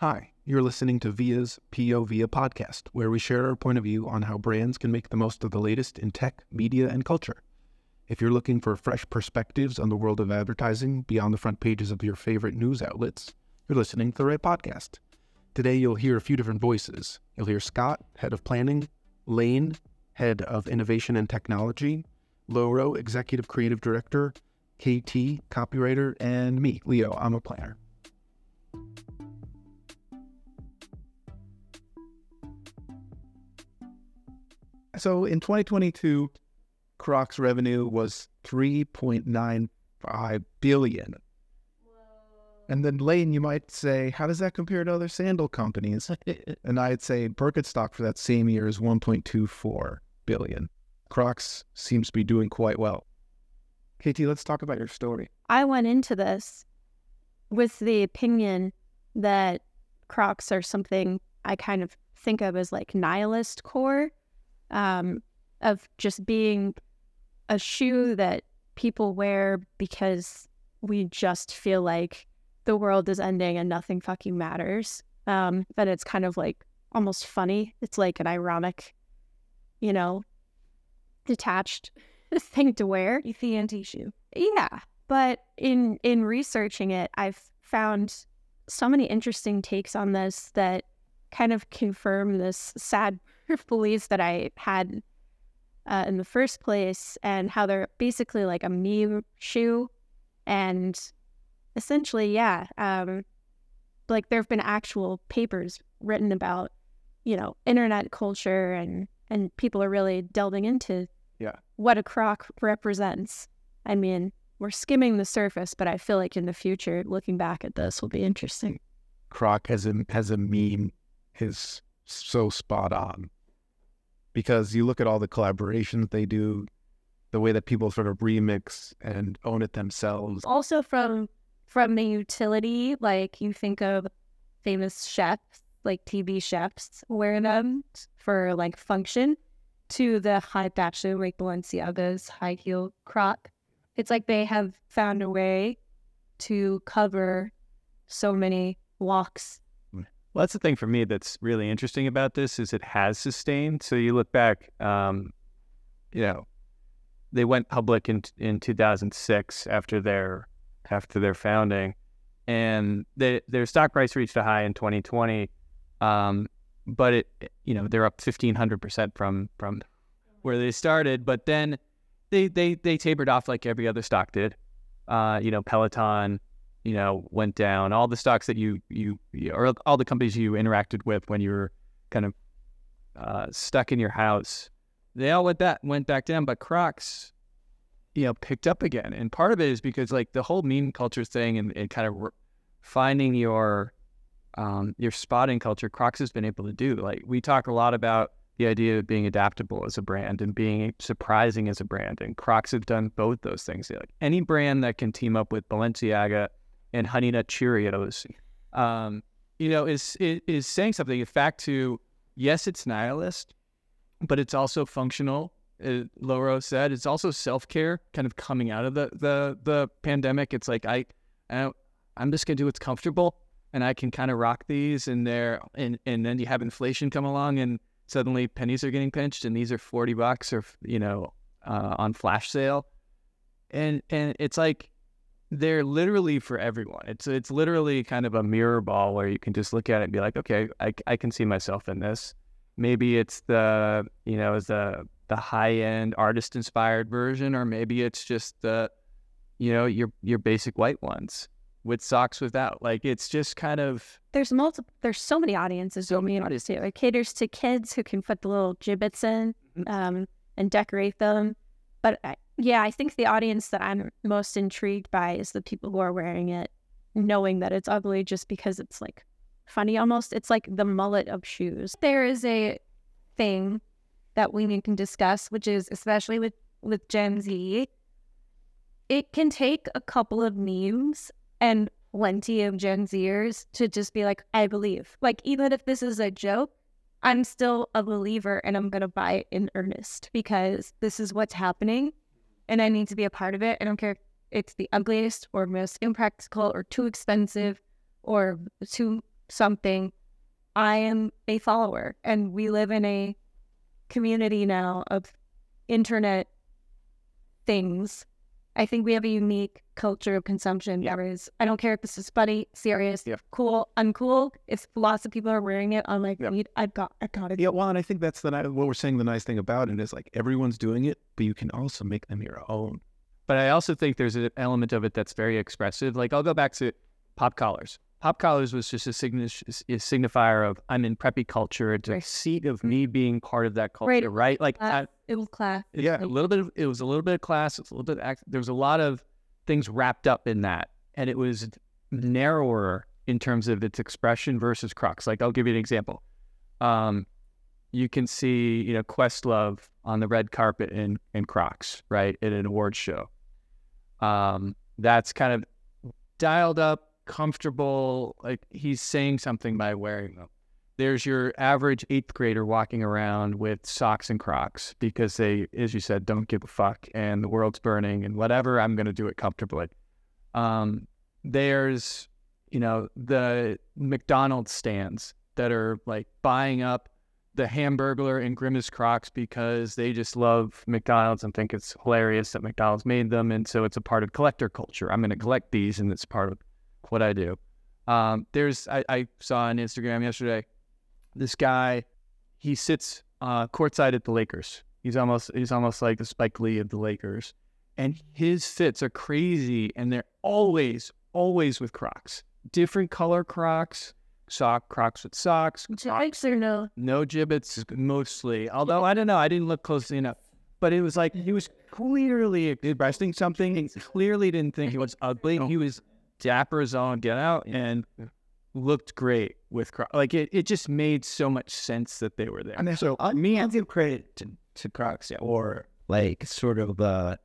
Hi, you're listening to Via's POV podcast, where we share our point of view on how brands can make the most of the latest in tech, media, and culture. If you're looking for fresh perspectives on the world of advertising beyond the front pages of your favorite news outlets, you're listening to the right podcast. Today, you'll hear a few different voices. You'll hear Scott, head of planning, Lane, head of innovation and technology, Loro, executive creative director, KT, copywriter, and me, Leo, I'm a planner. So in 2022, Crocs revenue was 3.95 billion. And then Lane, you might say, how does that compare to other sandal companies? and I'd say Birkenstock for that same year is 1.24 billion. Crocs seems to be doing quite well. Katie, let's talk about your story. I went into this with the opinion that Crocs are something I kind of think of as like nihilist core, um, of just being a shoe that people wear because we just feel like the world is ending and nothing fucking matters. Um, it's kind of like almost funny. It's like an ironic, you know, detached thing to wear. The anti shoe. Yeah. But in in researching it, I've found so many interesting takes on this that kind of confirm this sad beliefs that I had uh, in the first place, and how they're basically like a meme shoe, and essentially, yeah, um, like there have been actual papers written about, you know, internet culture, and and people are really delving into yeah what a croc represents. I mean, we're skimming the surface, but I feel like in the future, looking back at this will be interesting. Croc has a has a meme is so spot on because you look at all the collaborations they do, the way that people sort of remix and own it themselves. Also from from the utility, like you think of famous chefs, like TV chefs wear them for like function, to the high fashion like Balenciaga's high heel croc. It's like they have found a way to cover so many walks well, that's the thing for me that's really interesting about this is it has sustained. So you look back, um, you know, they went public in in 2006 after their after their founding, and they, their stock price reached a high in 2020. Um, but it, you know, they're up 1500 percent from from where they started. But then they they they tapered off like every other stock did. Uh, you know, Peloton, you know, went down. All the stocks that you you or all the companies you interacted with when you were kind of uh, stuck in your house, they all went back went back down. But Crocs, you know, picked up again, and part of it is because like the whole meme culture thing and, and kind of re- finding your um, your spotting culture. Crocs has been able to do. Like we talk a lot about the idea of being adaptable as a brand and being surprising as a brand. And Crocs have done both those things. Like any brand that can team up with Balenciaga and Honey Nut Cheerios, um, you know, is, is, is saying something. In fact, to yes, it's nihilist, but it's also functional. Uh, Loro said it's also self care, kind of coming out of the the the pandemic. It's like I, I I'm just gonna do what's comfortable, and I can kind of rock these, and there, and and then you have inflation come along, and suddenly pennies are getting pinched, and these are forty bucks or you know uh, on flash sale, and and it's like they're literally for everyone. It's it's literally kind of a mirror ball where you can just look at it and be like, okay, I, I can see myself in this. Maybe it's the you know is the the high end artist inspired version, or maybe it's just the you know your your basic white ones with socks without. Like it's just kind of there's multiple. There's so many audiences. So many audiences too. It caters to kids who can put the little Jibbitz in mm-hmm. um, and decorate them. But I, yeah, I think the audience that I'm most intrigued by is the people who are wearing it, knowing that it's ugly just because it's like funny almost. It's like the mullet of shoes. There is a thing that we can discuss, which is especially with with Gen Z. It can take a couple of memes and plenty of Gen Zers to just be like, I believe. Like, even if this is a joke, I'm still a believer and I'm going to buy it in earnest because this is what's happening and I need to be a part of it. I don't care if it's the ugliest or most impractical or too expensive or too something, I am a follower. And we live in a community now of internet things. I think we have a unique culture of consumption. Yeah. Whereas I don't care if this is funny, serious, Yeah. cool, uncool. If lots of people are wearing it, I'm like, Yeah. I've got, I've got it. Yeah, well, and I think that's the what we're saying. The nice thing about it is like everyone's doing it, but you can also make them your own. But I also think there's an element of it that's very expressive. Like I'll go back to pop collars. Pop collars was just a, signi- a signifier of I'm in preppy culture. It's a Right. seat of me being part of that culture, Right. right? Like. I, It was class. Yeah. a little bit. Of, it was a little bit of class. It's a little bit. Of act, there was a lot of things wrapped up in that, and it was narrower in terms of its expression versus Crocs. Like I'll give you an example. Um, you can see, you know, Questlove on the red carpet in in Crocs, right, at an award show. Um, that's kind of dialed up, comfortable. Like he's saying something by wearing them. There's your average eighth grader walking around with socks and Crocs because they, as you said, don't give a fuck and the world's burning and whatever. I'm going to do it comfortably. Um, there's, you know, the McDonald's stands that are like buying up the Hamburglar and Grimace Crocs because they just love McDonald's and think it's hilarious that McDonald's made them. And so it's a part of collector culture. I'm going to collect these and it's part of what I do. Um, there's, I, I saw on Instagram yesterday, this guy, he sits uh, courtside at the Lakers. He's almost, he's almost like the Spike Lee of the Lakers. And his fits are crazy and they're always, always with Crocs. Different color Crocs, sock Crocs with socks, Jokes or no? no Jibbitz mostly. Although I don't know, I didn't look closely enough. But it was like he was clearly expressing something. He clearly didn't think he was ugly. He was dapper as all get out and looked great with Crocs. Like it, it just made so much sense that they were there. And so uh, me, I give credit to, to Crocs or like sort of uh,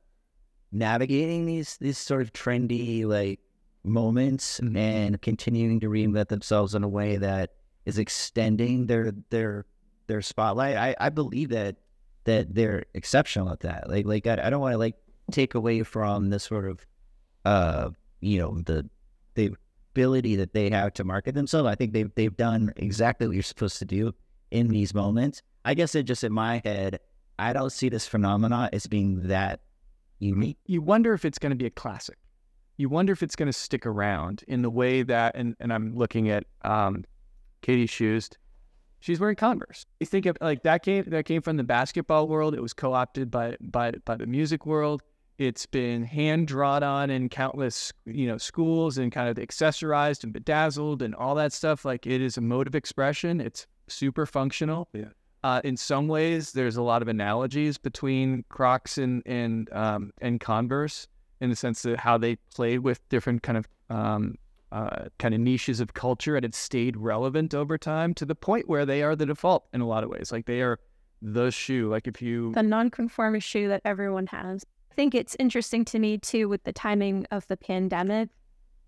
navigating these these sort of trendy like moments and continuing to reinvent themselves in a way that is extending their their their spotlight. I, I believe that that they're exceptional at that. Like like I, I don't want to like take away from the sort of uh you know the the ability that they have to market themselves. I think they've they've done exactly what you're supposed to do in these moments. I guess it just in my head, I don't see this phenomena as being that unique. you wonder if it's going to be a classic. You wonder if it's going to stick around in the way that, and, and I'm looking at um, Katie's shoes. She's wearing Converse. You think of like that came that came from the basketball world. It was co-opted by by by the music world. It's been hand drawn on in countless you know schools and kind of accessorized and bedazzled and all that stuff. Like it is a mode of expression. It's super functional. Yeah. Uh, in some ways, there's a lot of analogies between Crocs and and um, and Converse in the sense of how they play with different kind of um, uh, kind of niches of culture, and it stayed relevant over time to the point where they are the default in a lot of ways. Like they are the shoe. Like if you the nonconformist shoe that everyone has. I think it's interesting to me too with the timing of the pandemic.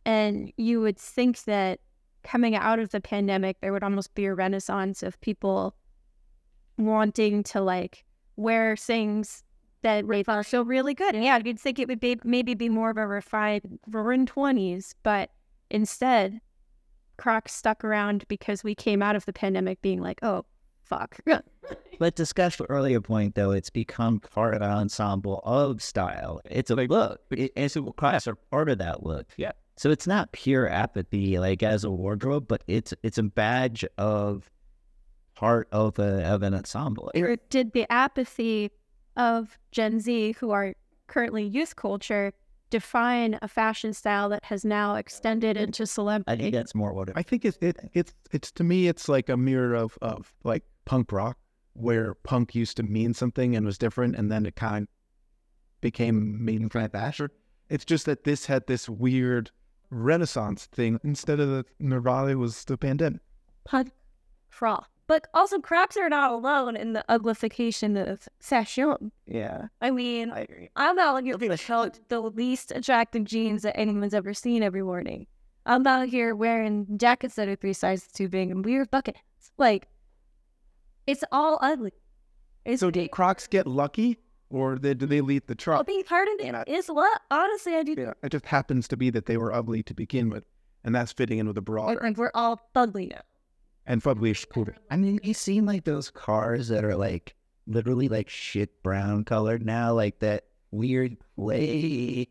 And you would think that coming out of the pandemic, there would almost be a renaissance of people wanting to like wear things that we feel really good. And yeah, you'd think it would be maybe be more of a refined, we're 20s, but instead, Crocs stuck around because we came out of the pandemic being like, oh, fuck. But discuss the earlier point, though, it's become part of an ensemble of style. It's a look. It, and so Crocs are part of that look. Yeah. So it's not pure apathy, like as a wardrobe, but it's it's a badge of part of a of an ensemble. or did the apathy of Gen Z, who are currently youth culture, define a fashion style that has now extended into celebrity? I think that's more what it I think it's it, it's it's to me it's like a mirror of of like punk rock where punk used to mean something and was different and then it kind of became mainstream fashion. It's just that this had this weird renaissance thing instead of the Nirvana was the pandemic. Punk rock. But also, Crocs are not alone in the uglification of fashion. Yeah. I mean, I agree. I'm out here with the least attractive jeans that anyone's ever seen every morning. I'm out here wearing jackets that are three sizes too big and weird bucket hats. Like, it's all ugly. It's So did Crocs get lucky or they, did they lead the I'll truck? be part of it. Yeah. It's what honestly I do. Yeah, it just happens to be that they were ugly to begin with. and that's fitting in with the broader And we're all ugly now. And fugly cool. I mean, you seen like those cars that are like literally like shit brown colored now, like that weird gray,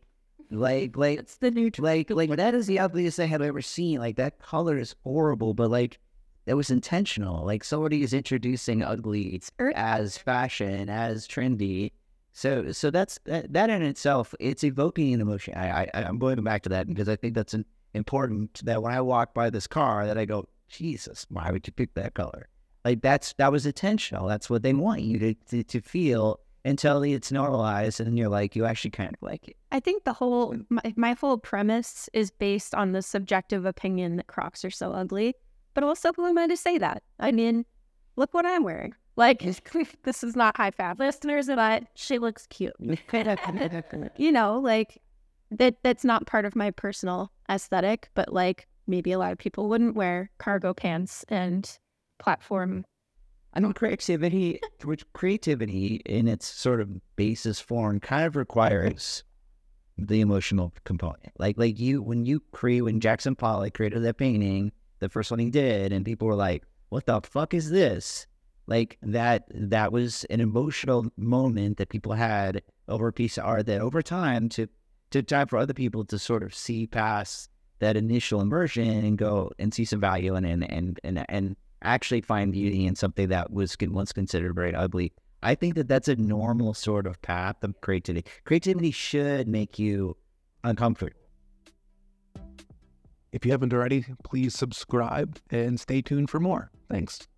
like like It's the new like like that is the ugliest thing I've ever seen. Like that color is horrible, but like that was intentional. Like somebody is introducing ugly as fashion, as trendy. So so that's that, that in itself, it's evoking an emotion. I, I I'm going back to that because I think that's an important that when I walk by this car that I go, Jesus, why would you pick that color? Like that's that was intentional. That's what they want you to to, to feel until it's normalized and you're like you actually kind of like it. I think the whole my, my whole premise is based on the subjective opinion that Crocs are so ugly. But also, who am I to say that? I mean, look what I'm wearing. Like this is not high fab listeners, but she looks cute. you know, like that. That's not part of my personal aesthetic. But like maybe a lot of people wouldn't wear cargo pants and platform. I know creativity, which creativity in its sort of basis form kind of requires the emotional component. Like, like you, when you create, when Jackson Pollock created that painting, the first one he did, and people were like, what the fuck is this? Like that, that was an emotional moment that people had over a piece of art that over time to, to time for other people to sort of see past that initial immersion and go and see some value it and, and, and, and actually find beauty in something that was once considered very ugly. I think that that's a normal sort of path of creativity. Creativity should make you uncomfortable. If you haven't already, please subscribe and stay tuned for more. Thanks.